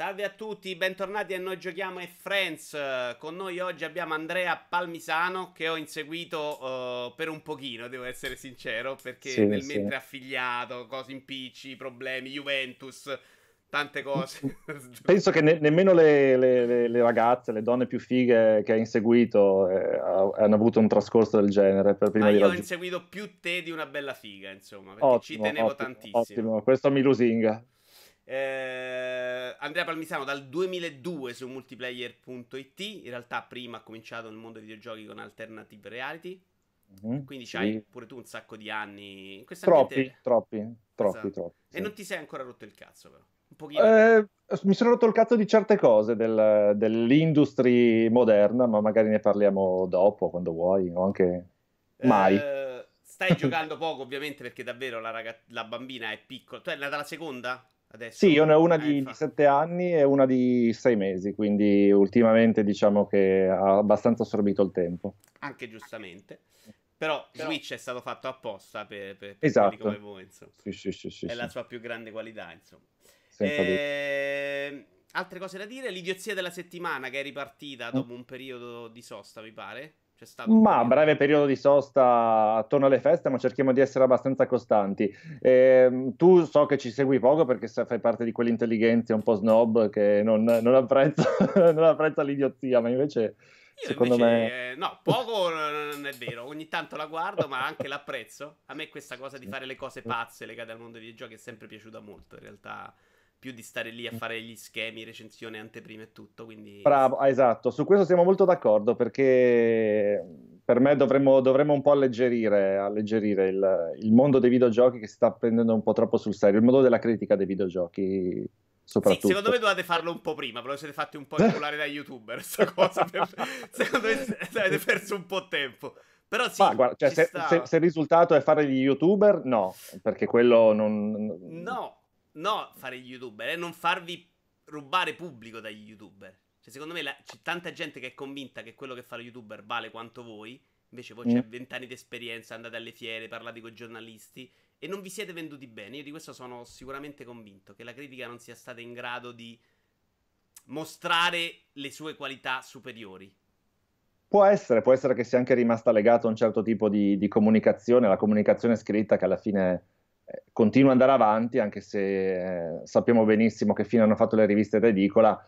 Salve a tutti, bentornati a Noi Giochiamo e Friends. Con noi oggi abbiamo Andrea Palmisano che ho inseguito uh, per un pochino, devo essere sincero, perché sì, nel sì. mentre affiliato, cose impicci, problemi, Juventus, tante cose. Penso che ne- nemmeno le, le, le, ragazze, le donne più fighe che hai inseguito eh, hanno avuto un trascorso del genere. Per prima Ma io ho inseguito più te di una bella figa, insomma, perché ottimo, ci tenevo ottimo, tantissimo. Ottimo, questo mi lusinga. Eh, Andrea Palmisano dal 2002 su multiplayer.it. In realtà, prima ha cominciato nel mondo dei videogiochi con Alternative Reality. Mm-hmm, Quindi sì. c'hai pure tu un sacco di anni. troppi, ambiente... troppi, troppi, esatto. troppi. Sì. E non ti sei ancora rotto il cazzo, però. Un pochino. Eh, mi sono rotto il cazzo di certe cose del, dell'industria moderna, ma magari ne parliamo dopo, quando vuoi, o anche mai. Eh, stai giocando poco, ovviamente, perché davvero la, ragaz- la bambina è piccola. Tu è nata la seconda? Adesso, sì, io ne ho una di, di 7 anni e una di 6 mesi, quindi ultimamente diciamo che ha abbastanza assorbito il tempo. Anche giustamente. Però, Però... Switch è stato fatto apposta per, per, per esatto. come voi, insomma. Sì, sì, sì, sì è sì. la sua più grande qualità, insomma. E... Altre cose da dire? L'idiozia della settimana che è ripartita mm. dopo un periodo di sosta, mi pare? C'è stato ma breve periodo di sosta attorno alle feste, ma cerchiamo di essere abbastanza costanti. Eh, tu so che ci segui poco perché fai parte di quell'intelligenza un po' snob che non, non, apprezza, non apprezza, l'idiozia, ma invece... Io secondo invece, me... Eh, no, poco non è vero. Ogni tanto la guardo, ma anche l'apprezzo. A me questa cosa di fare le cose pazze legate al mondo dei giochi è sempre piaciuta molto. In realtà più di stare lì a fare gli schemi, recensioni, anteprime e tutto. Quindi... Bravo, ah, esatto, su questo siamo molto d'accordo perché per me dovremmo, dovremmo un po' alleggerire, alleggerire il, il, mondo dei videogiochi che si sta prendendo un po' troppo sul serio, il mondo della critica dei videogiochi. Soprattutto. Sì, secondo me dovete farlo un po' prima, però siete fatti un po' inculare da youtuber. Sta cosa per... secondo me avete perso un po' tempo. Però sì, Ma guarda, cioè, se, se, se, il risultato è fare gli youtuber, no, perché quello non. No, no fare gli youtuber, è non farvi rubare pubblico dagli youtuber. Cioè, secondo me la, c'è tanta gente che è convinta che quello che fa lo youtuber vale quanto voi. Invece voi mm. c'è vent'anni di esperienza, andate alle fiere, parlate con i giornalisti e non vi siete venduti bene. Io di questo sono sicuramente convinto, che la critica non sia stata in grado di mostrare le sue qualità superiori. Può essere, può essere che sia anche rimasta legata a un certo tipo di, di comunicazione, la comunicazione scritta che alla fine continua ad andare avanti, anche se eh, sappiamo benissimo che fine hanno fatto le riviste ed edicola.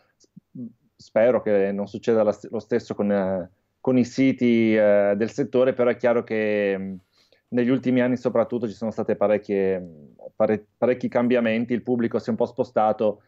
Spero che non succeda lo stesso con, eh, con i siti eh, del settore, però è chiaro che mh, negli ultimi anni soprattutto ci sono stati pare, parecchi cambiamenti, il pubblico si è un po' spostato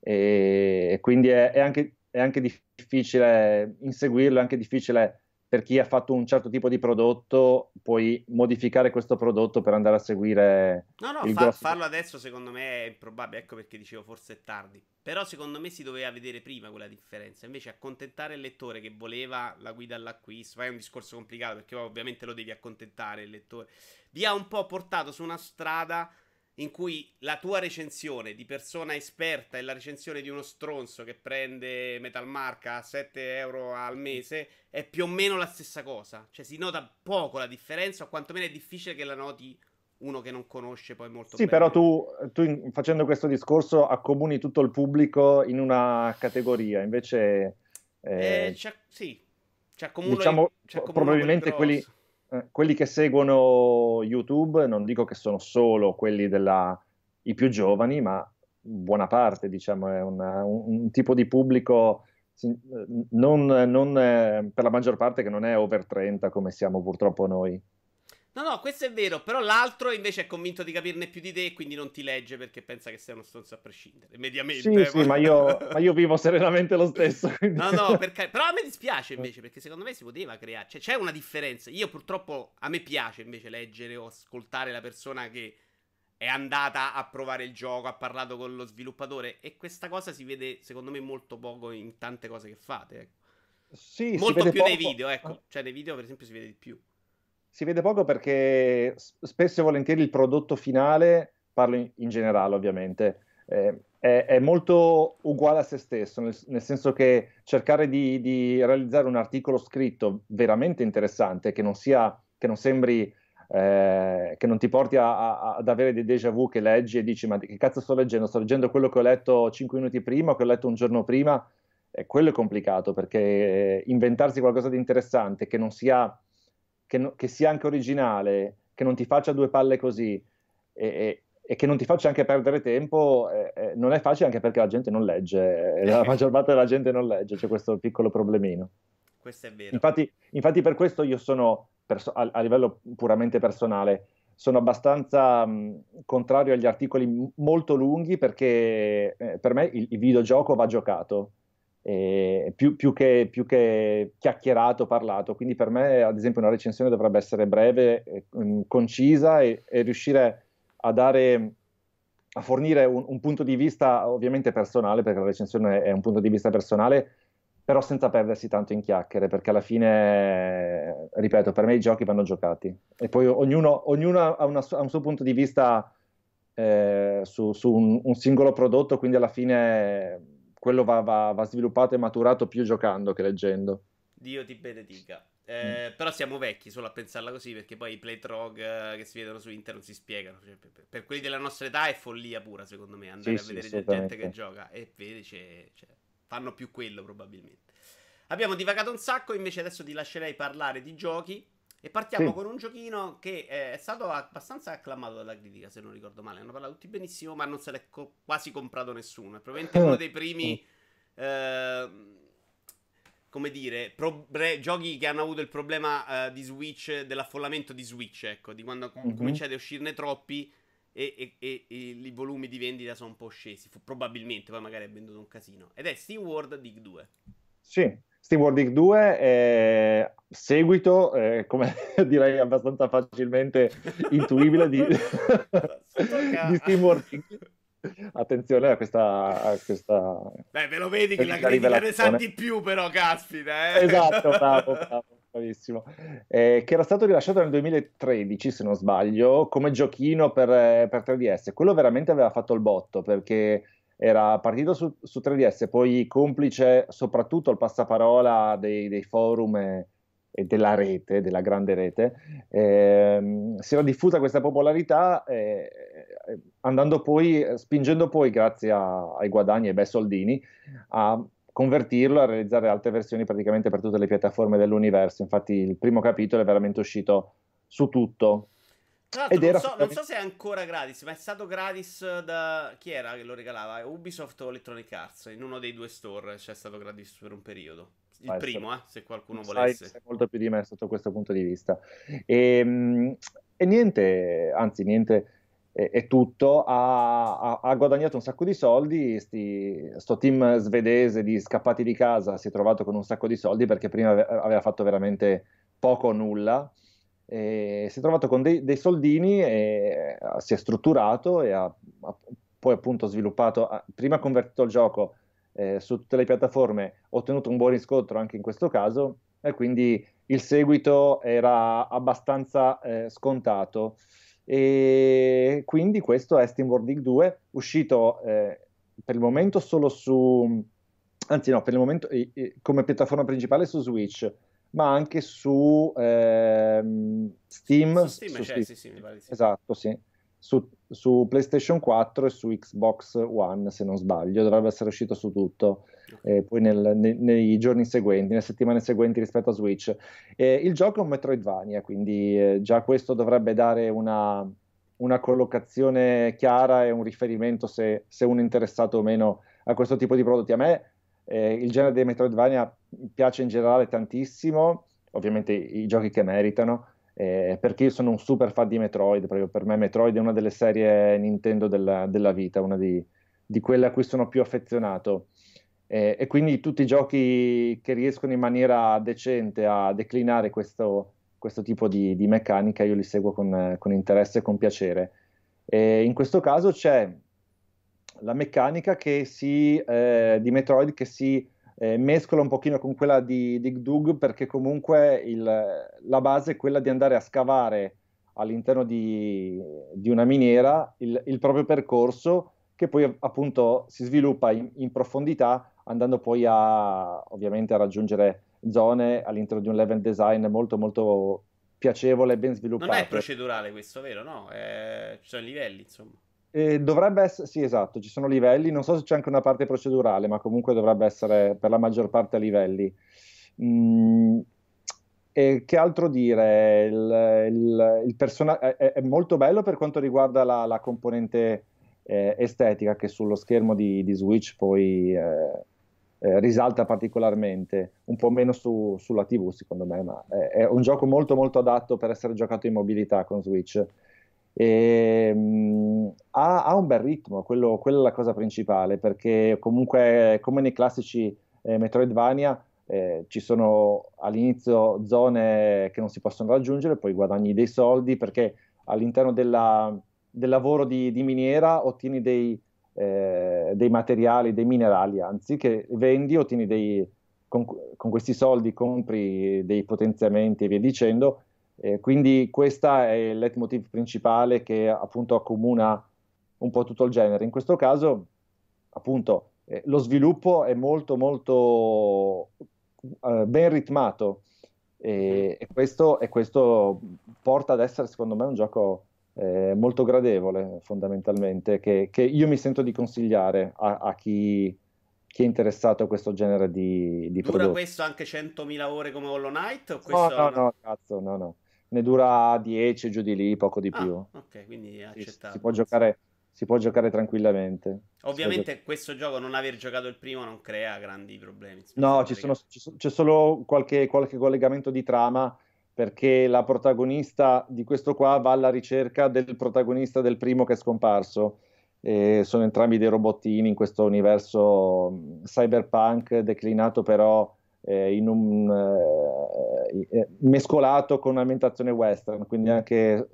e, e quindi è, è, anche, è anche difficile inseguirlo, è anche difficile per chi ha fatto un certo tipo di prodotto, puoi modificare questo prodotto per andare a seguire. No, no, fa, grosso... farlo adesso secondo me è improbabile. Ecco perché dicevo forse è tardi. Però secondo me si doveva vedere prima quella differenza. Invece accontentare il lettore che voleva la guida all'acquisto, è un discorso complicato perché ovviamente lo devi accontentare il lettore. Vi ha un po' portato su una strada in cui la tua recensione di persona esperta e la recensione di uno stronzo che prende Metal Mark a 7 euro al mese è più o meno la stessa cosa. Cioè si nota poco la differenza, o quantomeno è difficile che la noti uno che non conosce poi molto sì, bene. però tu, tu, facendo questo discorso accomuni tutto il pubblico in una categoria, invece... Eh, eh, sì, ci accomuno diciamo, probabilmente quelli, eh, quelli che seguono YouTube, non dico che sono solo quelli della, i più giovani, ma buona parte, diciamo, è una, un, un, tipo di pubblico non, non, eh, per la maggior parte che non è over 30 come siamo purtroppo noi. No, no, questo è vero, però l'altro invece è convinto di capirne più di te e quindi non ti legge perché pensa che sei uno stronzo a prescindere, mediamente. Sì, sì, ma io, ma io, vivo serenamente lo stesso. Quindi... No, no, perché... però a me dispiace invece perché secondo me si poteva creare, cioè c'è una differenza. Io purtroppo, a me piace invece leggere o ascoltare la persona che è andata a provare il gioco, ha parlato con lo sviluppatore e questa cosa si vede secondo me molto poco in tante cose che fate. Ecco. Sì, molto più poco. nei video, ecco, cioè nei video per esempio si vede di più si vede poco perché spesso e volentieri il prodotto finale, parlo in, in generale ovviamente, eh, è, è, molto uguale a se stesso, nel, nel senso che cercare di, di, realizzare un articolo scritto veramente interessante, che non, sia, che non sembri eh, che non ti porti a, a, ad avere dei déjà vu che leggi e dici ma che cazzo sto leggendo? Sto leggendo quello che ho letto 5 minuti prima che ho letto un giorno prima? E quello è complicato perché eh, inventarsi qualcosa di interessante che non sia, che, no, che sia anche originale, che non ti faccia due palle così e, e, e che non ti faccia anche perdere tempo, eh, eh non è facile anche perché la gente non legge, la maggior parte della gente non legge, c'è questo piccolo problemino. Questo è vero. Infatti, infatti per questo io sono perso- a, a, livello puramente personale, sono abbastanza mh, contrario agli articoli molto lunghi perché eh, per me il, il, videogioco va giocato. Eh, più, più, che, più, che, chiacchierato, parlato. Quindi per me, ad esempio, una recensione dovrebbe essere breve, eh, concisa e, e, riuscire a dare a fornire un, un, punto di vista ovviamente personale, perché la recensione è un punto di vista personale, però senza perdersi tanto in chiacchiere, perché alla fine, ripeto, per me i giochi vanno giocati e poi ognuno, ognuno ha, una, ha, un suo punto di vista eh, su, su un, un, singolo prodotto, quindi alla fine quello va, va, va, sviluppato e maturato più giocando che leggendo. Dio ti benedica. Eh, mm. Però siamo vecchi solo a pensarla così perché poi i playtrog eh, che si vedono su internet non si spiegano. Cioè, per, per, quelli della nostra età è follia pura, secondo me, andare sì, a vedere sì, gente che gioca e vede c'è, c'è fanno più quello probabilmente. Abbiamo divagato un sacco, invece adesso ti lascerei parlare di giochi. E partiamo sì. con un giochino che è stato abbastanza acclamato dalla critica, se non ricordo male. Hanno parlato tutti benissimo, ma non se l'è co- quasi comprato nessuno. È probabilmente uno dei primi. Eh, come dire, pro- bre- giochi che hanno avuto il problema uh, di Switch, dell'affollamento di Switch, ecco, di quando com- mm-hmm. cominciate a uscirne troppi e, e, e, e, i volumi di vendita sono un po' scesi. Fu, probabilmente, poi magari è venduto un casino. Ed è SteamWorld Dig 2. Sì, SteamWorld Dig 2 è seguito, eh, come direi abbastanza facilmente intuibile, di, di SteamWorld Dig. Attenzione a questa, a questa. Beh, ve lo vedi che la critica ne sa di più, però, caspita. Eh? Esatto, bravo, bravo bravissimo, eh, che era stato rilasciato nel 2013, se non sbaglio, come giochino per, per 3DS. Quello veramente aveva fatto il botto perché era partito su, su 3DS, poi complice soprattutto il passaparola dei, dei forum e, e, della rete, della grande rete, eh, si era diffusa questa popolarità eh, andando poi, spingendo poi, grazie a, ai guadagni e ai bei soldini, a convertirlo a realizzare altre versioni praticamente per tutte le piattaforme dell'universo. Infatti il primo capitolo è veramente uscito su tutto. Ed non, so, non so se è ancora gratis, ma è stato gratis da chi era che lo regalava? Ubisoft o Electronic Arts? In uno dei due store c'è stato gratis per un periodo. Il Vai, primo, eh, se qualcuno volesse. Sai molto più di me sotto questo punto di vista. E, ehm, e niente, anzi, niente e, tutto, ha, ha, guadagnato un sacco di soldi, sti, sto team svedese di scappati di casa si è trovato con un sacco di soldi perché prima aveva fatto veramente poco o nulla, e si è trovato con dei, dei soldini e si è strutturato e ha, ha poi appunto sviluppato, prima ha convertito il gioco eh, su tutte le piattaforme, ottenuto un buon riscontro anche in questo caso e quindi il seguito era abbastanza eh, scontato. E quindi questo è SteamWorld Dig 2, uscito eh, per il momento solo su, anzi no, per il momento eh, come piattaforma principale su Switch, ma anche su ehm, Steam. Su Steam, su Steam. Sì, sì, pare sì. Esatto, sì. Su, su, PlayStation 4 e su Xbox One, se non sbaglio, dovrebbe essere uscito su tutto eh, poi nel, ne, nei giorni seguenti, nelle settimane seguenti rispetto a Switch. Eh, il gioco è un Metroidvania, quindi eh, già questo dovrebbe dare una, una, collocazione chiara e un riferimento se, se, uno è interessato o meno a questo tipo di prodotti. A me eh, il genere dei Metroidvania piace in generale tantissimo, ovviamente i, giochi che meritano. Eh, perché io sono un super fan di Metroid, proprio per me Metroid è una delle serie Nintendo della, della vita, una di, di, quelle a cui sono più affezionato. Eh, e quindi tutti i giochi che riescono in maniera decente a declinare questo, questo tipo di, di, meccanica io li seguo con, con interesse e con piacere. E in questo caso c'è la meccanica si, eh, di Metroid che si eh, mescola un pochino con quella di Dig Dug perché comunque il, la base è quella di andare a scavare all'interno di, di una miniera il, il, proprio percorso che poi appunto si sviluppa in, in profondità andando poi a ovviamente a raggiungere zone all'interno di un level design molto molto piacevole, ben sviluppato. Non è procedurale questo, vero? No, è... ci sono livelli, insomma. Eh, dovrebbe essere, sì, esatto, ci sono livelli, non so se c'è anche una parte procedurale, ma comunque dovrebbe essere per la maggior parte a livelli. Mm, e che altro dire? Il, il, il persona- è, è, molto bello per quanto riguarda la, la componente eh, estetica che sullo schermo di, di Switch poi eh, eh, risalta particolarmente, un po' meno su, sulla TV secondo me, ma è, è, un gioco molto molto adatto per essere giocato in mobilità con Switch. E, mh, mm, ha, ha, un bel ritmo, quello, quella è la cosa principale, perché comunque come nei classici eh, Metroidvania eh, ci sono all'inizio zone che non si possono raggiungere, poi guadagni dei soldi perché all'interno della, del lavoro di, di, miniera ottieni dei, eh, dei, materiali, dei minerali, anzi che vendi, ottieni dei, con, con, questi soldi compri dei potenziamenti e via dicendo. Eh, quindi questo è il leitmotiv principale che appunto accomuna un po' tutto il genere. In questo caso, appunto, eh, lo sviluppo è molto molto uh, ben ritmato e, e, questo, e, questo, porta ad essere secondo me un gioco eh, molto gradevole fondamentalmente che, che, io mi sento di consigliare a, a chi, chi, è interessato a questo genere di, di Dura prodotti. questo anche 100.000 ore come Hollow Knight? O no, no, no, cazzo, no, no. Ne dura 10 giù di lì, poco di ah, più. Ok, quindi è si, si può giocare si può giocare tranquillamente. Ovviamente gio- questo gioco, non aver giocato il primo, non crea grandi problemi. No, ci sono, c'è solo qualche, qualche, collegamento di trama perché la protagonista di questo qua va alla ricerca del protagonista del primo che è scomparso. E sono entrambi dei robottini in questo universo mm, cyberpunk declinato però in un eh, eh, mescolato con un'ambientazione western, quindi anche,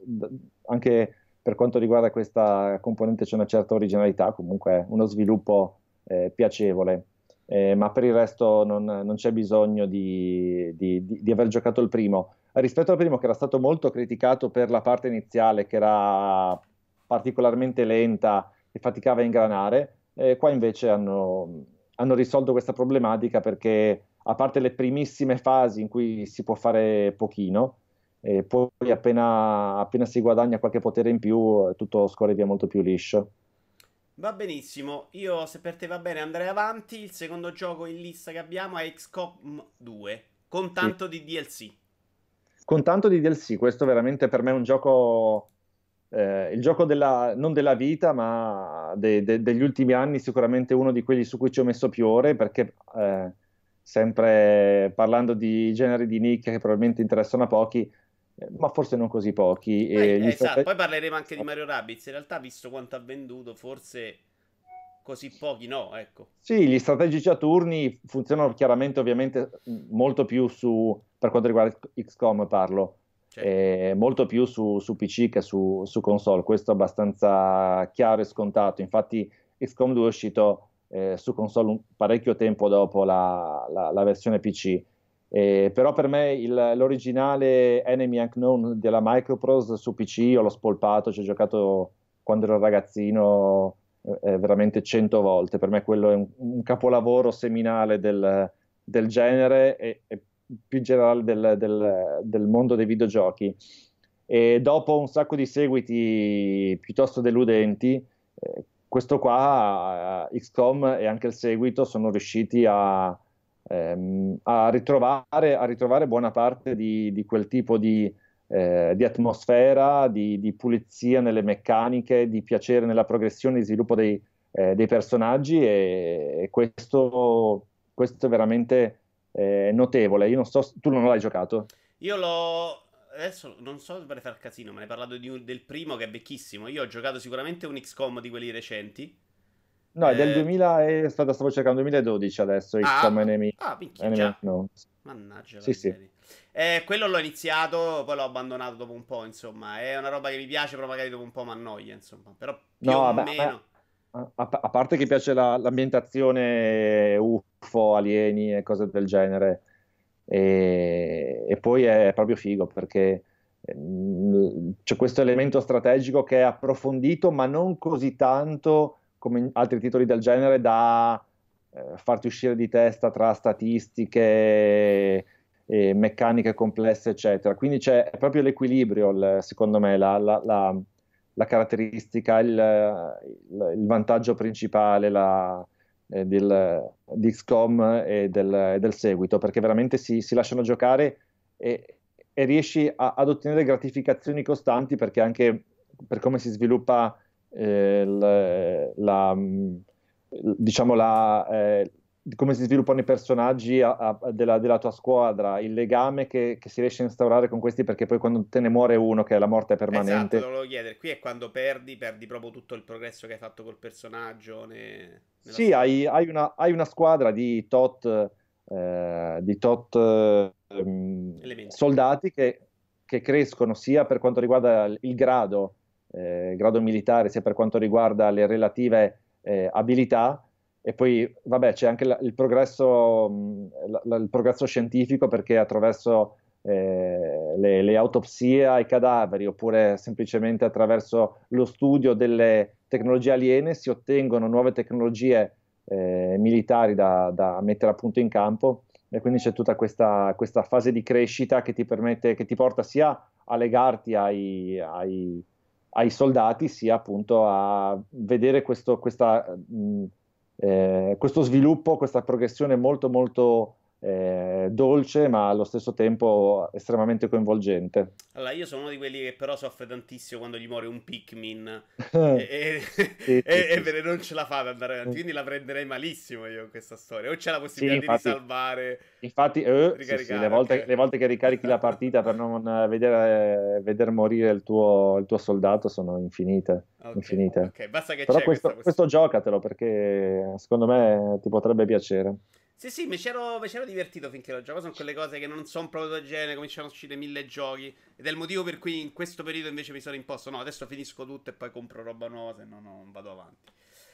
anche per quanto riguarda questa componente c'è una certa originalità, comunque uno sviluppo eh, piacevole, eh, ma per il resto non, non c'è bisogno di, di, di, di, aver giocato il primo. Rispetto al primo che era stato molto criticato per la parte iniziale, che era particolarmente lenta e faticava a ingranare, eh, qua invece hanno, hanno risolto questa problematica perché a parte le primissime fasi in cui si può fare pochino, e poi appena, appena, si guadagna qualche potere in più tutto scorre via molto più liscio. Va benissimo, io se per te va bene andrei avanti, il secondo gioco in lista che abbiamo è XCOM 2, con tanto sì. di DLC. Con tanto di DLC, questo veramente per me è un gioco, eh, il gioco della, non della vita, ma de, de, degli ultimi anni, sicuramente uno di quelli su cui ci ho messo più ore, perché eh, sempre parlando di generi di nicchia che probabilmente interessano a pochi, eh, ma forse non così pochi. Poi, eh, esatto. strate... Poi parleremo anche di Mario Rabbids. In realtà, visto quanto ha venduto, forse così pochi no, ecco. Sì, gli strategici a turni funzionano chiaramente, ovviamente, molto più su, per quanto riguarda XCOM parlo, certo. eh, molto più su, su, PC che su, su console. Questo è abbastanza chiaro e scontato. Infatti XCOM 2 è uscito eh, su console un, parecchio tempo dopo la, la, la versione PC eh, però per me il, l'originale Enemy Unknown della Microprose su PC l'ho spolpato, ci ho giocato quando ero ragazzino eh, veramente cento volte. Per me quello è un, un capolavoro seminale del, del genere e, e, più in generale del, del, del, mondo dei videogiochi. E dopo un sacco di seguiti piuttosto deludenti, eh, questo qua, XCOM e anche il seguito, sono riusciti a ehm, a, ritrovare, a, ritrovare, buona parte di, di quel tipo di, eh, di atmosfera, di, di, pulizia nelle meccaniche, di piacere nella progressione di sviluppo dei, eh, dei personaggi e, e questo, questo, è veramente eh, notevole. Io non so, tu non l'hai giocato? Io l'ho adesso non so dovrei fare casino, ma ne hai parlato un, del primo che è vecchissimo. Io ho giocato sicuramente un XCOM di quelli recenti. No, è del 2000 e stavo cercando 2012 adesso, ah, XCOM Enemy. Ah, Enemy, no. Mannaggia. Sì, sì. Eh, quello l'ho iniziato, poi l'ho abbandonato dopo un po', insomma. È una roba che mi piace, però magari dopo un po' mi annoia, insomma. Però più no, o vabbè, meno... A, a, parte che piace la, l'ambientazione UFO, alieni e cose del genere. E, e poi è proprio figo perché mm, c'è questo elemento strategico che è approfondito, ma non così tanto come altri titoli del genere, da eh, farti uscire di testa tra statistiche e meccaniche complesse, eccetera. Quindi c'è proprio l'equilibrio, il, secondo me, la, la, la, la caratteristica, il, il, vantaggio principale la, eh, del, di XCOM e del, del, seguito, perché veramente si, si lasciano giocare e, e riesci a, ad ottenere gratificazioni costanti perché anche per come si sviluppa eh, la, diciamo la, eh, come si sviluppano i personaggi a, a, della, della, tua squadra, il legame che, che, si riesce a instaurare con questi, perché poi quando te ne muore uno, che è la morte permanente. Esatto, lo chiedere. Qui è quando perdi, perdi proprio tutto il progresso che hai fatto col personaggio. Ne, sì, hai, hai, una, hai, una, squadra di tot, eh, di tot eh, soldati che, che, crescono sia per quanto riguarda il grado, eh, grado militare, sia per quanto riguarda le relative eh, abilità e poi, vabbè, c'è anche la, il, progresso, la, il, progresso, scientifico perché attraverso eh, le, le, autopsie ai cadaveri oppure semplicemente attraverso lo studio delle tecnologie aliene si ottengono nuove tecnologie eh, militari da, da, mettere appunto in campo. E quindi c'è tutta questa, questa, fase di crescita che ti permette, che ti porta sia a legarti ai, ai, ai soldati sia appunto a vedere questo, questa... Mh, eh, questo sviluppo, questa progressione molto molto eh, dolce ma allo stesso tempo estremamente coinvolgente. Allora, io sono uno di quelli che però soffre tantissimo quando gli muore un Pikmin e, e, sì, e, sì, non ce la fa ad andare avanti, quindi la prenderei malissimo io in questa storia. O c'è la possibilità infatti, di risalvare, infatti, eh, le, volte, okay. le, volte, che ricarichi la partita per non vedere, vedere morire il tuo, il tuo, soldato sono infinite. Okay, infinite. Okay. Basta che però questo, questo giocatelo perché secondo me ti potrebbe piacere. Sì, sì, mi c'ero, mi c'ero divertito finché lo gioco. Sono quelle cose che non sono proprio del genere. Cominciano a uscire mille giochi. Ed è il motivo per cui in questo periodo invece mi sono imposto. No, adesso finisco tutto e poi compro roba nuova, se no non vado avanti.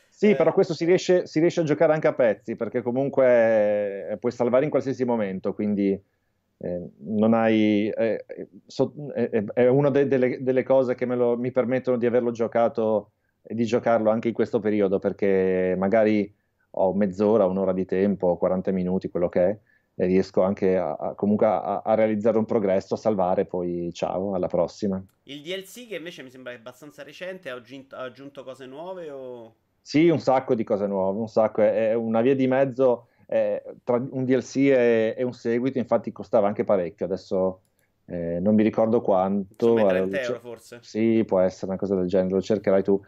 Sì, eh... però questo si riesce, si riesce, a giocare anche a pezzi, perché comunque eh, puoi salvare in qualsiasi momento, quindi eh, non hai... Eh, so, è una de- delle, delle, cose che lo, mi permettono di averlo giocato e di giocarlo anche in questo periodo, perché magari ho mezz'ora, un'ora di tempo, 40 minuti, quello che è, e riesco anche a, a comunque a, a, realizzare un progresso, a salvare, poi ciao, alla prossima. Il DLC che invece mi sembra abbastanza recente, ha aggiunto, ha aggiunto cose nuove o... Sì, un sacco di cose nuove, un sacco, è, è una via di mezzo è, tra un DLC e, e, un seguito, infatti costava anche parecchio, adesso eh, non mi ricordo quanto. 30 euro forse? Sì, può essere una cosa del genere, lo cercherai tu.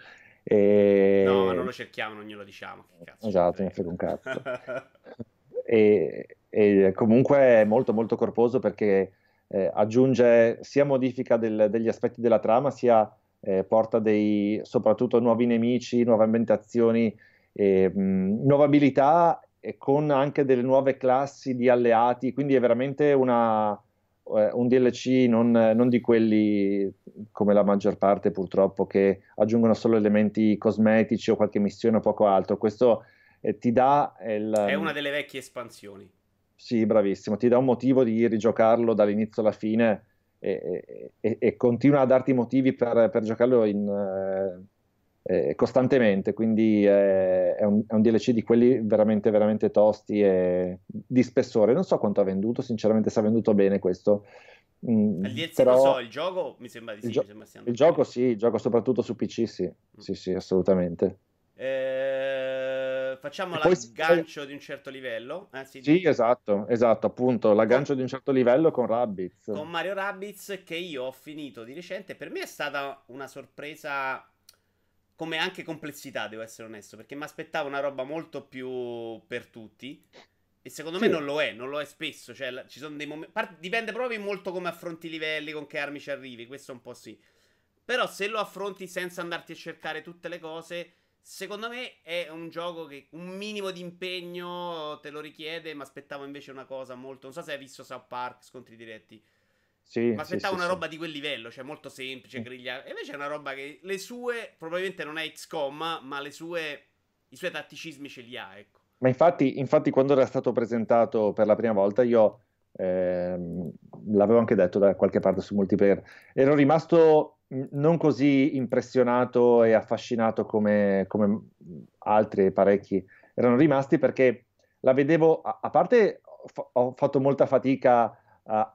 E... No, ma non lo cerchiamo, non glielo diciamo. esatto, mi frega un cazzo. e, e, comunque è molto molto corposo perché eh, aggiunge sia modifica del, degli aspetti della trama, sia eh, porta dei, soprattutto nuovi nemici, nuove ambientazioni, eh, mh, nuove abilità e con anche delle nuove classi di alleati, quindi è veramente una, un DLC non, non, di quelli come la maggior parte purtroppo che aggiungono solo elementi cosmetici o qualche missione o poco altro. Questo eh, ti dà... Il, È una delle vecchie espansioni. Sì, bravissimo, ti dà un motivo di rigiocarlo dall'inizio alla fine e, e, e continua a darti motivi per, per giocarlo in, eh, eh, costantemente, quindi è, è, un, è, un, DLC di quelli veramente, veramente tosti e di spessore. Non so quanto ha venduto, sinceramente si è venduto bene questo. Mm, il DLC però... so, il gioco mi sembra di sì. Il, gio- il gioco sì, il gioco soprattutto su PC sì, mm. sì, sì, assolutamente. Eh, facciamo l'aggancio poi... di un certo livello. Eh, sì, sì esatto, esatto, appunto, l'aggancio di un certo livello con Rabbids. Con Mario Rabbids che io ho finito di recente, per me è stata una sorpresa come anche complessità, devo essere onesto, perché mi aspettavo una roba molto più per tutti. E secondo sì. me non lo è, non lo è spesso. Cioè, ci sono dei momenti. Dipende proprio molto come affronti i livelli, con che armi ci arrivi. Questo un po' sì. Però se lo affronti senza andarti a cercare tutte le cose, secondo me è un gioco che un minimo di impegno te lo richiede. Mi aspettavo invece una cosa molto. Non so se hai visto South Park, scontri diretti. Sì, Ma aspettavo sì, una sì, roba di quel livello, cioè molto semplice, griglia. E invece è una roba che le sue, probabilmente non è XCOM, ma le sue, i suoi tatticismi ce li ha, ecco. Ma infatti, infatti quando era stato presentato per la prima volta, io ehm, l'avevo anche detto da qualche parte su multiplayer, ero rimasto non così impressionato e affascinato come, come altri parecchi erano rimasti perché la vedevo, a, a parte ho fatto molta fatica a,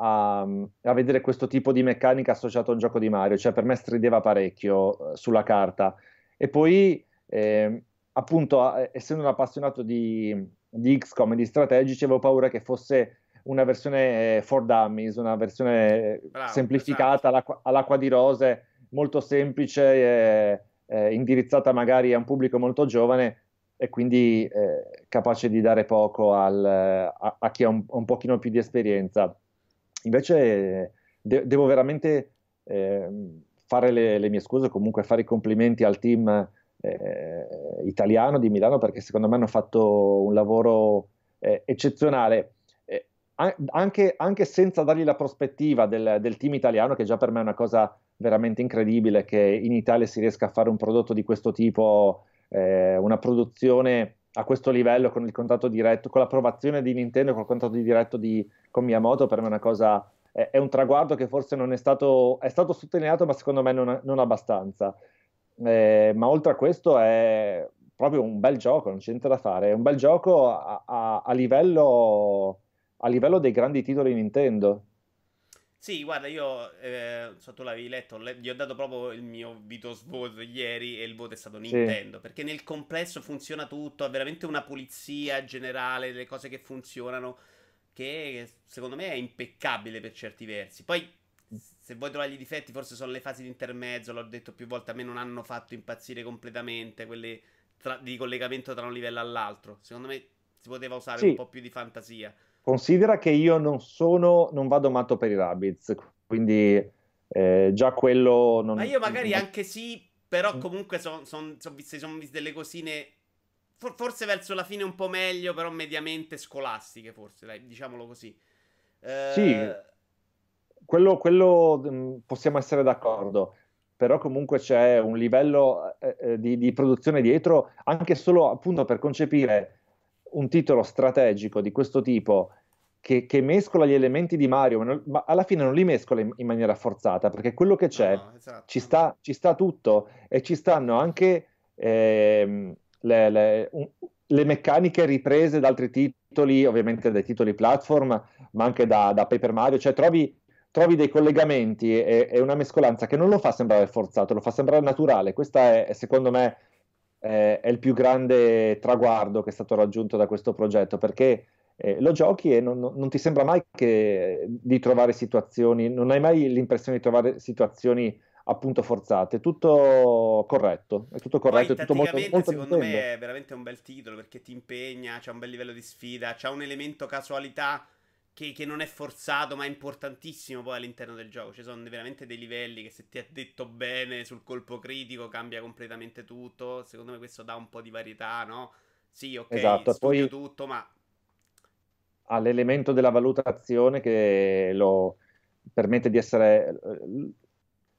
a, vedere questo tipo di meccanica associato a un gioco di Mario, cioè per me strideva parecchio eh, sulla carta. E poi, eh, appunto, essendo un appassionato di, di XCOM e di strategici, avevo paura che fosse una versione eh, for dummies, una versione Bravo, semplificata esatto. all'acqua, all'acqua, di rose, molto semplice, eh, eh, indirizzata magari a un pubblico molto giovane e quindi eh, capace di dare poco al, a, a, chi ha un, un pochino più di esperienza. Invece de- devo veramente eh, fare le, le, mie scuse, comunque fare i complimenti al team eh, italiano di Milano perché secondo me hanno fatto un lavoro eh, eccezionale. Anche, anche, senza dargli la prospettiva del, del, team italiano, che già per me è una cosa veramente incredibile, che in Italia si riesca a fare un prodotto di questo tipo, eh, una produzione a questo livello con il contatto diretto, con l'approvazione di Nintendo, con il contatto diretto di, con Miyamoto, per me è una cosa, è, è, un traguardo che forse non è stato, è stato sottolineato, ma secondo me non, non abbastanza. Eh, ma oltre a questo è proprio un bel gioco, non c'è niente da fare, è un bel gioco a, a, a, livello, a livello dei grandi titoli Nintendo. Sì, guarda, io, eh, so tu l'avevi letto, le- gli ho dato proprio il mio Vito svoto ieri e il voto è stato Nintendo, perché nel complesso funziona tutto, ha veramente una pulizia generale delle cose che funzionano, che secondo me è impeccabile per certi versi. Poi, se vuoi trovare i difetti, forse sono le fasi di intermezzo, l'ho detto più volte, a me non hanno fatto impazzire completamente, quelle tra- di collegamento tra un livello all'altro. Secondo me si poteva usare Sì. un po' più di fantasia. Considera che io non sono, non vado matto per i Rabbids, quindi eh, già quello non... Ma io magari anche sì, però comunque sono son, son viste, son viste delle cosine for, forse verso la fine un po' meglio, però mediamente scolastiche, forse, dai, diciamolo così. Eh... Sì, quello, quello, mm, possiamo essere d'accordo, però comunque c'è un livello eh, eh, di, di produzione dietro, anche solo appunto per concepire un titolo strategico di questo tipo che, che, mescola gli elementi di Mario, ma, ma, alla fine non li mescola in, in maniera forzata, perché quello che c'è no, esatto. ci, sta, ci, sta, tutto e ci stanno anche eh, le, le, un, le, meccaniche riprese da altri titoli, ovviamente dai titoli platform, ma anche da, da Paper Mario, cioè trovi, trovi dei collegamenti e, e, una mescolanza che non lo fa sembrare forzato, lo fa sembrare naturale. Questa è, secondo me, eh, è il più grande traguardo che è stato raggiunto da questo progetto, perché eh, lo giochi e non, non, ti sembra mai che, di trovare situazioni, non hai mai l'impressione di trovare situazioni appunto forzate, tutto corretto, è tutto corretto, Poi, è tutto molto, molto secondo Nintendo. me è veramente un bel titolo perché ti impegna, c'è un bel livello di sfida, c'è un elemento casualità che, che, non è forzato, ma è importantissimo poi all'interno del gioco. Ci sono veramente dei livelli che se ti ha detto bene sul colpo critico cambia completamente tutto. Secondo me questo dà un po' di varietà, no? Sì, ok, esatto. poi tutto, ma... Ha l'elemento della valutazione che lo permette di essere,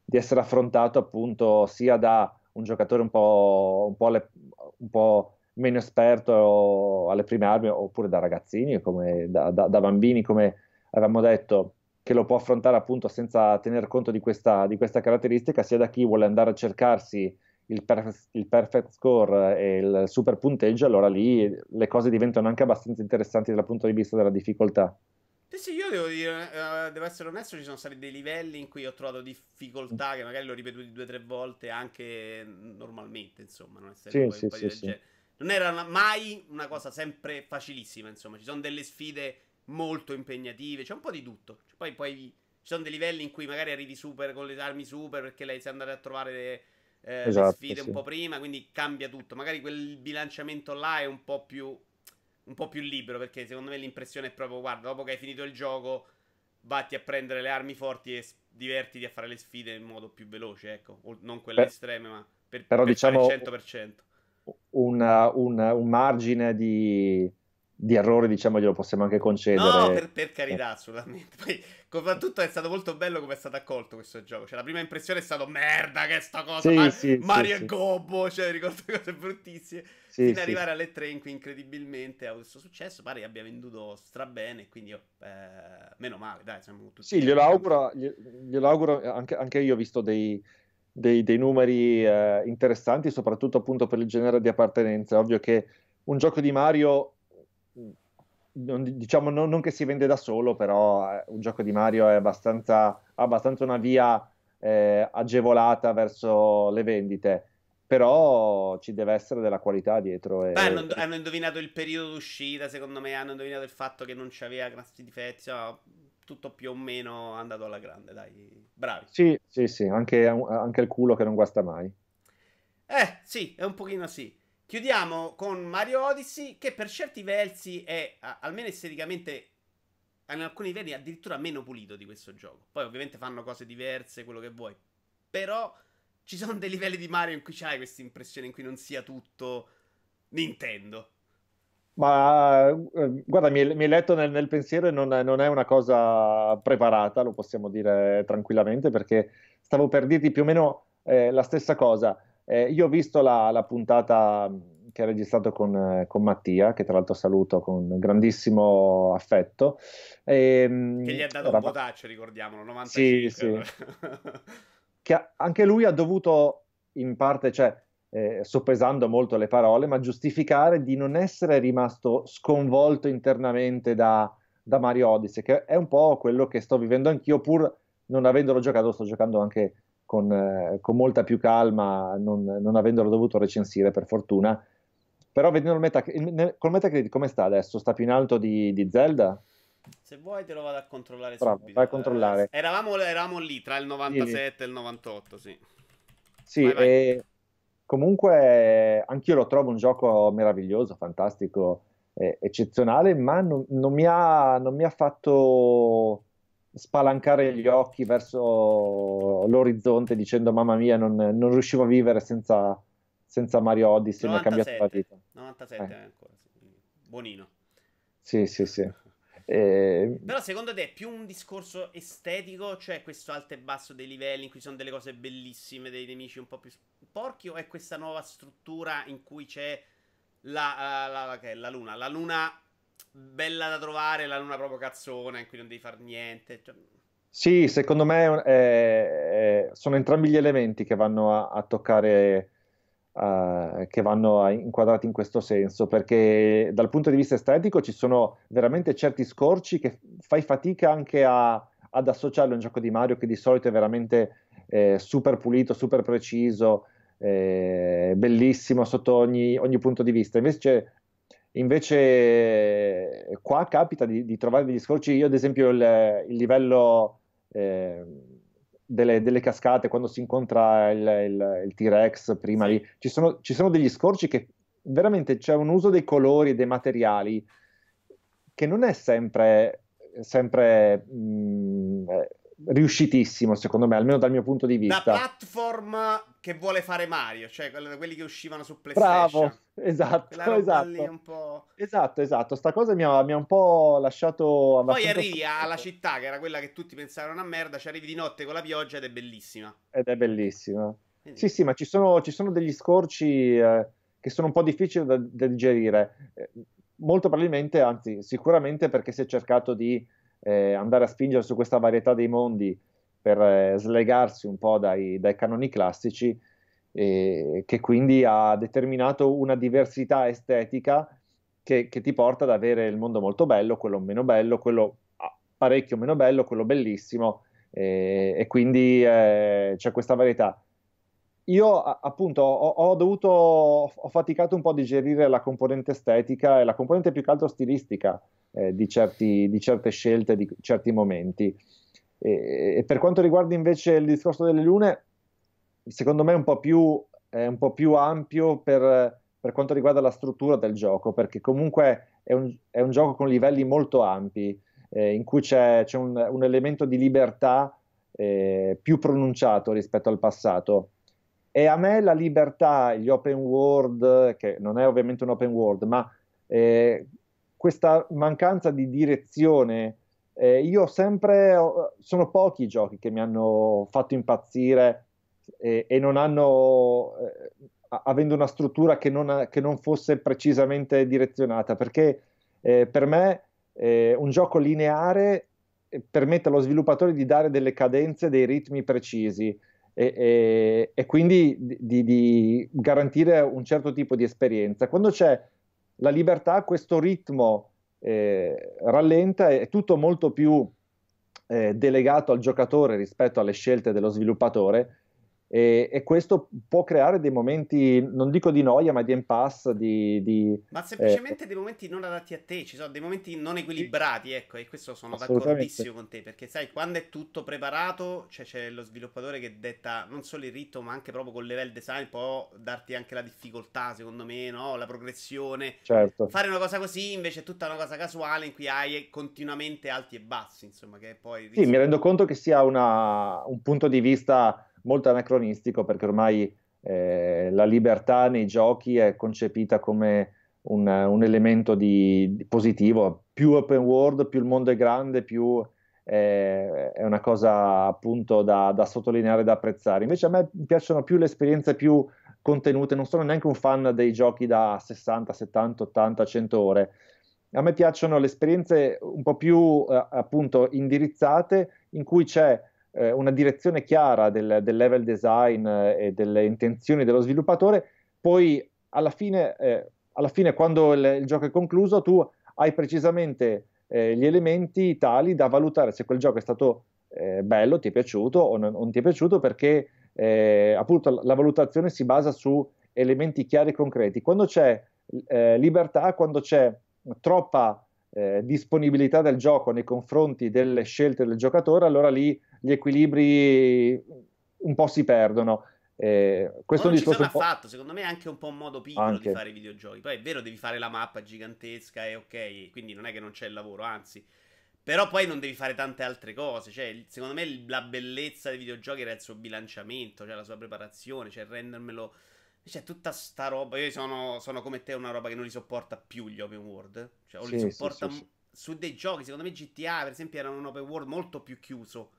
di essere affrontato appunto sia da un giocatore un po', un po', le, un po meno esperto alle prime armi oppure da ragazzini, come da, da, da, bambini, come avevamo detto, che lo può affrontare appunto senza tener conto di questa, di questa caratteristica, sia da chi vuole andare a cercarsi il, perf- il, perfect score e il super punteggio, allora lì le cose diventano anche abbastanza interessanti dal punto di vista della difficoltà. Sì, sì, io devo dire, uh, devo essere onesto, ci sono stati dei livelli in cui ho trovato difficoltà che magari l'ho ripetuti due o tre volte anche normalmente, insomma, non essere sì, poi sì, un sì, sì non era mai una cosa sempre facilissima, insomma, ci sono delle sfide molto impegnative, c'è un po' di tutto. Poi, poi ci sono dei livelli in cui magari arrivi super con le armi super perché lei si è andata a trovare le, eh, esatto, le sfide sì. un po' prima, quindi cambia tutto. Magari quel bilanciamento là è un po' più un po' più libero perché secondo me l'impressione è proprio guarda, dopo che hai finito il gioco vatti a prendere le armi forti e divertiti a fare le sfide in modo più veloce, ecco, non quelle Beh, estreme, ma per, però per diciamo, fare il 100% un, un, un margine di, di errore, diciamo, glielo possiamo anche concedere. No, per, per carità, assolutamente. Poi, soprattutto è stato molto bello come è stato accolto questo gioco. Cioè, la prima impressione è stata merda, che è sta cosa. Sì, Mar- sì, Mario sì, e Gobbo, cioè, ricordo cose bruttissime. Fino ad arrivare alle 3 in cui incredibilmente ha questo successo. Pare che abbia venduto strabene, quindi oh, eh, meno male, dai, siamo tutti. Sì, glielo auguro, glielo auguro anche, anche io ho visto dei dei, dei numeri eh, interessanti, soprattutto appunto per il genere di appartenenza. Ovvio che un gioco di Mario diciamo non, non, che si vende da solo, però eh, un gioco di Mario è abbastanza, abbastanza una via eh, agevolata verso le vendite. Però ci deve essere della qualità dietro. E... Beh, hanno, hanno, indovinato il periodo d'uscita, secondo me, hanno indovinato il fatto che non c'aveva grossi difetti. No, tutto più o meno andato alla grande, dai. Bravi. Sì, sì, sì, anche, anche il culo che non guasta mai. Eh, sì, è un pochino sì. Chiudiamo con Mario Odyssey, che per certi versi è, almeno esteticamente, in alcuni livelli addirittura meno pulito di questo gioco. Poi ovviamente fanno cose diverse, quello che vuoi. Però ci sono dei livelli di Mario in cui c'hai questa impressione in cui non sia tutto Nintendo. Ma eh, guarda, mi, mi hai letto nel, nel pensiero e non, non, è una cosa preparata, lo possiamo dire tranquillamente, perché stavo per dirti più o meno eh, la stessa cosa. Eh, io ho visto la, la puntata che ha registrato con, eh, con, Mattia, che tra l'altro saluto con grandissimo affetto. E, ehm, che gli ha dato era... un potaccio, ricordiamolo, 95. Sì, sì. che anche lui ha dovuto, in parte, cioè, eh, soppesando molto le parole, ma giustificare di non essere rimasto sconvolto internamente da, da Mario Odyssey, che è un po' quello che sto vivendo anch'io, pur non avendolo giocato, sto giocando anche con, eh, con molta più calma, non, non, avendolo dovuto recensire per fortuna. Però vedendo il, meta, il col Metacritic come sta adesso? Sta più in alto di, di Zelda? Se vuoi te lo vado a controllare Bravo, subito. Vai a controllare. Eh, eravamo, eravamo, lì tra il 97 sì. e il 98, sì. Sì, vai, vai. E comunque anch'io lo trovo un gioco meraviglioso, fantastico, eh, eccezionale, ma non, non, mi ha, non mi ha fatto spalancare gli occhi verso l'orizzonte dicendo mamma mia non, non riuscivo a vivere senza, senza Mario Odyssey, 97, mi ha cambiato la vita. 97 eh. ancora, buonino. Sì, sì, sì. Eh... Però secondo te è più un discorso estetico, cioè questo alto e basso dei livelli in cui sono delle cose bellissime, dei nemici un po' più porchi, o è questa nuova struttura in cui c'è la, la, la, la luna? La luna bella da trovare, la luna proprio cazzona, in cui non devi fare niente. Cioè... Sì, secondo me eh, eh, sono entrambi gli elementi che vanno a, a toccare, uh, che vanno inquadrati in questo senso, perché dal punto di vista estetico ci sono veramente certi scorci che fai fatica anche a, ad associarlo a un gioco di Mario che di solito è veramente eh, super pulito, super preciso, eh, bellissimo sotto ogni, ogni, punto di vista. Invece Invece qua capita di, di, trovare degli scorci, io ad esempio il, il livello eh, delle, delle, cascate, quando si incontra il, il, il T-Rex prima lì, ci sono, ci sono, degli scorci che veramente c'è un uso dei colori e dei materiali che non è sempre, sempre mh, mm, eh, riuscitissimo, secondo me, almeno dal mio punto di vista. Da platform che vuole fare Mario, cioè quelli che uscivano su PlayStation. Bravo, esatto, esatto. Esatto, esatto. Sta cosa mi ha, mi ha un po' lasciato Poi arrivi scoperto. alla città, che era quella che tutti pensavano una merda, ci arrivi di notte con la pioggia ed è bellissima. Ed è bellissima. Quindi... Sì, sì, ma ci sono, ci sono degli scorci eh, che sono un po' difficili da, da digerire. Eh, molto probabilmente, anzi, sicuramente perché si è cercato di eh, andare a spingere su questa varietà dei mondi per eh, slegarsi un po' dai, dai canoni classici, eh, che quindi ha determinato una diversità estetica che, che, ti porta ad avere il mondo molto bello, quello meno bello, quello parecchio meno bello, quello bellissimo, e quindi eh, c'è questa varietà. Io appunto ho, ho, dovuto, ho faticato un po' a digerire la componente estetica e la componente più che altro stilistica eh, di, certi, di, certe scelte, di certi momenti. E, e, per quanto riguarda invece il discorso delle lune, secondo me è un po' più, un po più ampio per, per, quanto riguarda la struttura del gioco, perché comunque è un, è un gioco con livelli molto ampi, eh, in cui c'è, c'è un, un, elemento di libertà eh, più pronunciato rispetto al passato. E a me la libertà, gli open world, che non è ovviamente un open world, ma eh, questa mancanza di direzione, eh, io sempre, sono pochi i giochi che mi hanno fatto impazzire e, e non hanno, eh, avendo una struttura che non, che non, fosse precisamente direzionata, perché eh, per me eh, un gioco lineare eh, permette allo sviluppatore di dare delle cadenze, dei ritmi precisi. E, e, e quindi di, di garantire un certo tipo di esperienza. Quando c'è la libertà, questo ritmo eh, rallenta, è tutto molto più eh, delegato al giocatore rispetto alle scelte dello sviluppatore e, e, questo può creare dei momenti, non dico di noia, ma di impasse. Di, di, ma semplicemente eh, dei momenti non adatti a te, ci sono dei momenti non equilibrati, ecco, e questo sono d'accordissimo con te, perché sai, quando è tutto preparato, cioè c'è lo sviluppatore che detta non solo il ritmo, ma anche proprio con il level design, può darti anche la difficoltà, secondo me, no? la progressione. Certo. Fare una cosa così invece è tutta una cosa casuale in cui hai continuamente alti e bassi, insomma, che poi... Sì, mi rendo conto che sia una, un punto di vista molto anacronistico perché ormai eh, la libertà nei giochi è concepita come un, un elemento di, di positivo. Più open world, più il mondo è grande, più eh, è una cosa appunto da, da sottolineare da apprezzare. Invece a me piacciono più le esperienze più contenute, non sono neanche un fan dei giochi da 60, 70, 80, 100 ore. A me piacciono le esperienze un po' più eh, appunto indirizzate in cui c'è eh, una direzione chiara del, del, level design eh, e delle intenzioni dello sviluppatore, poi alla fine, eh, alla fine quando il, il, gioco è concluso, tu hai precisamente eh, gli elementi tali da valutare se quel gioco è stato eh, bello, ti è piaciuto o non, non ti è piaciuto, perché eh, appunto la, valutazione si basa su elementi chiari e concreti. Quando c'è libertà, quando c'è troppa eh, disponibilità del gioco nei confronti delle scelte del giocatore, allora lì gli equilibri un po' si perdono. Eh, questo non ci sono affatto, secondo me è anche un po' un modo piccolo anche. di fare i videogiochi. Poi è vero, devi fare la mappa gigantesca e ok, quindi non è che non c'è il lavoro, anzi. Però poi non devi fare tante altre cose. Cioè, secondo me la bellezza dei videogiochi era il suo bilanciamento, cioè la sua preparazione, cioè rendermelo. C'è tutta sta roba. Io sono, sono, come te una roba che non li sopporta più gli open world. Cioè, o sì, li sopporta sì, sì, su dei giochi. Secondo me GTA, per esempio, era un open world molto più chiuso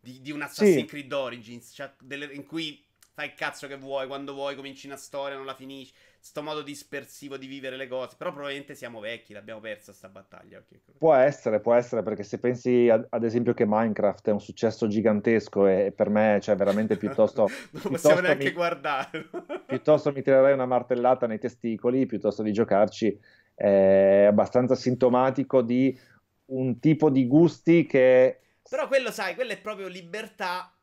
di, di un Assassin's sì. Creed Origins, cioè delle, in cui fai il cazzo che vuoi, quando vuoi, cominci una storia, non la finisci. Sto modo dispersivo di vivere le cose. Però probabilmente siamo vecchi, l'abbiamo persa sta battaglia. Okay. Può essere, può essere, perché se pensi ad, ad, esempio che Minecraft è un successo gigantesco e per me, cioè veramente piuttosto... non piuttosto possiamo neanche mi, guardare. piuttosto mi tirerei una martellata nei testicoli, piuttosto di giocarci. È abbastanza sintomatico di un tipo di gusti che però quello, sai, quello è proprio libertà.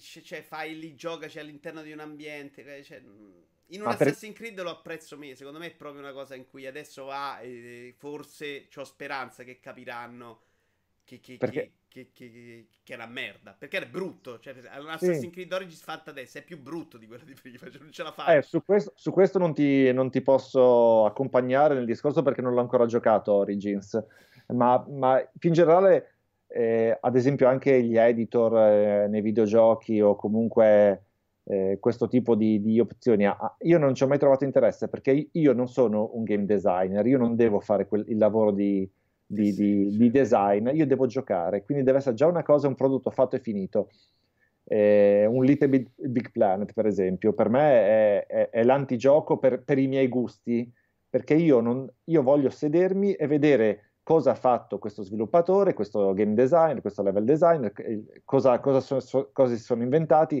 Cioè, fai lì, giocaci all'interno di un ambiente. Cioè, mm, in un Ma Assassin's per... Creed lo apprezzo me. Secondo me è proprio una cosa in cui adesso va. E forse ho speranza che capiranno che, che, Perché... che, che, è una merda. Perché è brutto. Cioè, un Assassin's sì. Creed Origins fatta adesso è più brutto di quello di prima. Cioè, non ce la fa. Eh, su, questo, su questo non ti, non ti, posso accompagnare nel discorso perché non l'ho ancora giocato Origins. Ma, ma più in generale eh, ad esempio anche gli editor eh, nei videogiochi o comunque eh, questo tipo di, di, opzioni. Io non ci ho mai trovato interesse perché io non sono un game designer, io non devo fare quel, il lavoro di, di, di, di, design, io devo giocare, quindi deve essere già una cosa, un prodotto fatto e finito. Eh, un Little Big, Big, Planet, per esempio, per me è, è, è l'antigioco per, per, i miei gusti, perché io, non, io voglio sedermi e vedere cosa ha fatto questo sviluppatore, questo game design, questo level design, cosa, cosa, sono, cosa si sono inventati,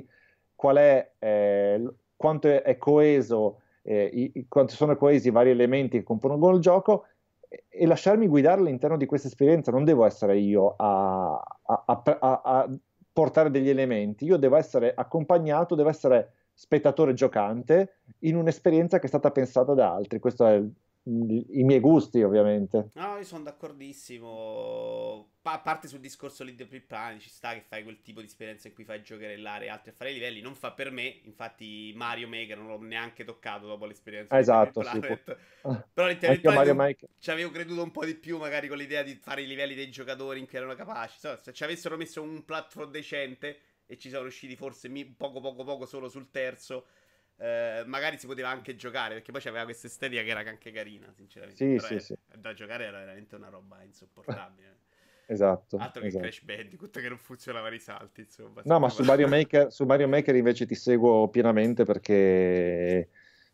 è, eh, quanto è, coeso, eh, i, quanto sono coesi i vari elementi che compongono il gioco e, e lasciarmi guidare all'interno di questa esperienza. Non devo essere io a, a, a, a portare degli elementi, io devo essere accompagnato, devo essere spettatore giocante in un'esperienza che è stata pensata da altri. Questo è il i miei gusti, ovviamente. No, io sono d'accordissimo. A parte sul discorso lì dei plani, ci sta che fai quel tipo di esperienza in cui fai giocherellare e altri a fare i livelli. Non fa per me, infatti, Mario Maker non l'ho neanche toccato dopo l'esperienza. Esatto, sì, Però all'interno Mario Maker ci avevo creduto un po' di più, magari con l'idea di fare i livelli dei giocatori in cui erano capaci. se ci avessero messo un platform decente e ci sono riusciti forse poco, poco, poco solo sul terzo eh, magari si poteva anche giocare perché poi c'aveva questa estetica che era anche carina, sinceramente. Sì, sì, è, sì. Da giocare era veramente una roba insopportabile. esatto. Altro che esatto. Crash Bandicoot che non funzionava i salti, insomma. No, ma su Mario, Maker, su Mario Maker invece ti seguo pienamente perché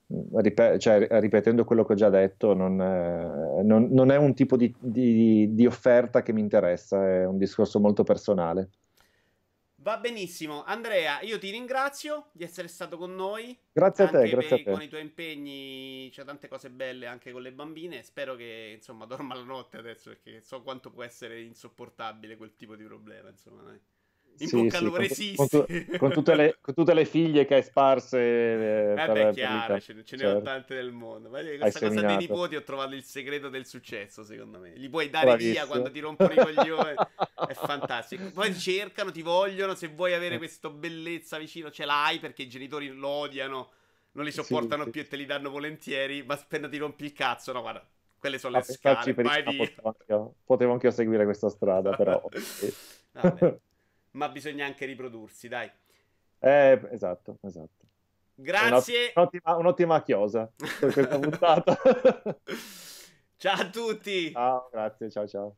Ripet- cioè, ripetendo quello che ho già detto, non, eh, non, non è un tipo di, di, di, offerta che mi interessa, è un discorso molto personale. Va benissimo, Andrea, io ti ringrazio di essere stato con noi. Grazie anche a te, grazie a te. Con i tuoi impegni c'è tante cose belle anche con le bambine. Spero che insomma dorma la notte adesso perché so quanto può essere insopportabile quel tipo di problema. Insomma, dai. In Sì, bocca al sì, con, resisti. con tu- con tutte le, con tutte le figlie che hai sparse eh, Eh per, per chiaro, l'Italia. ce, ne- ce ne ho Certo. tante nel mondo. Ma questa Hai cosa dei seminato. nipoti ho trovato il segreto del successo, secondo me. Li puoi dare via Bravissimo. quando ti rompono i coglioni. È fantastico. Poi ti cercano, ti vogliono. Se vuoi Eh. avere questa bellezza vicino, ce l'hai perché i genitori lo odiano, non li sopportano sì. più e te li danno volentieri. Ma appena ti rompi il cazzo, no, guarda, quelle sono le pensarci scale. per ah, via. potevo anch'io, potevo anch'io seguire questa strada, però... Vabbè. Ma bisogna anche riprodursi, dai. Eh, esatto, esatto. Grazie. Un'ottima, un'ottima chiosa per questa puntata. Ciao a tutti. ciao, grazie, ciao ciao.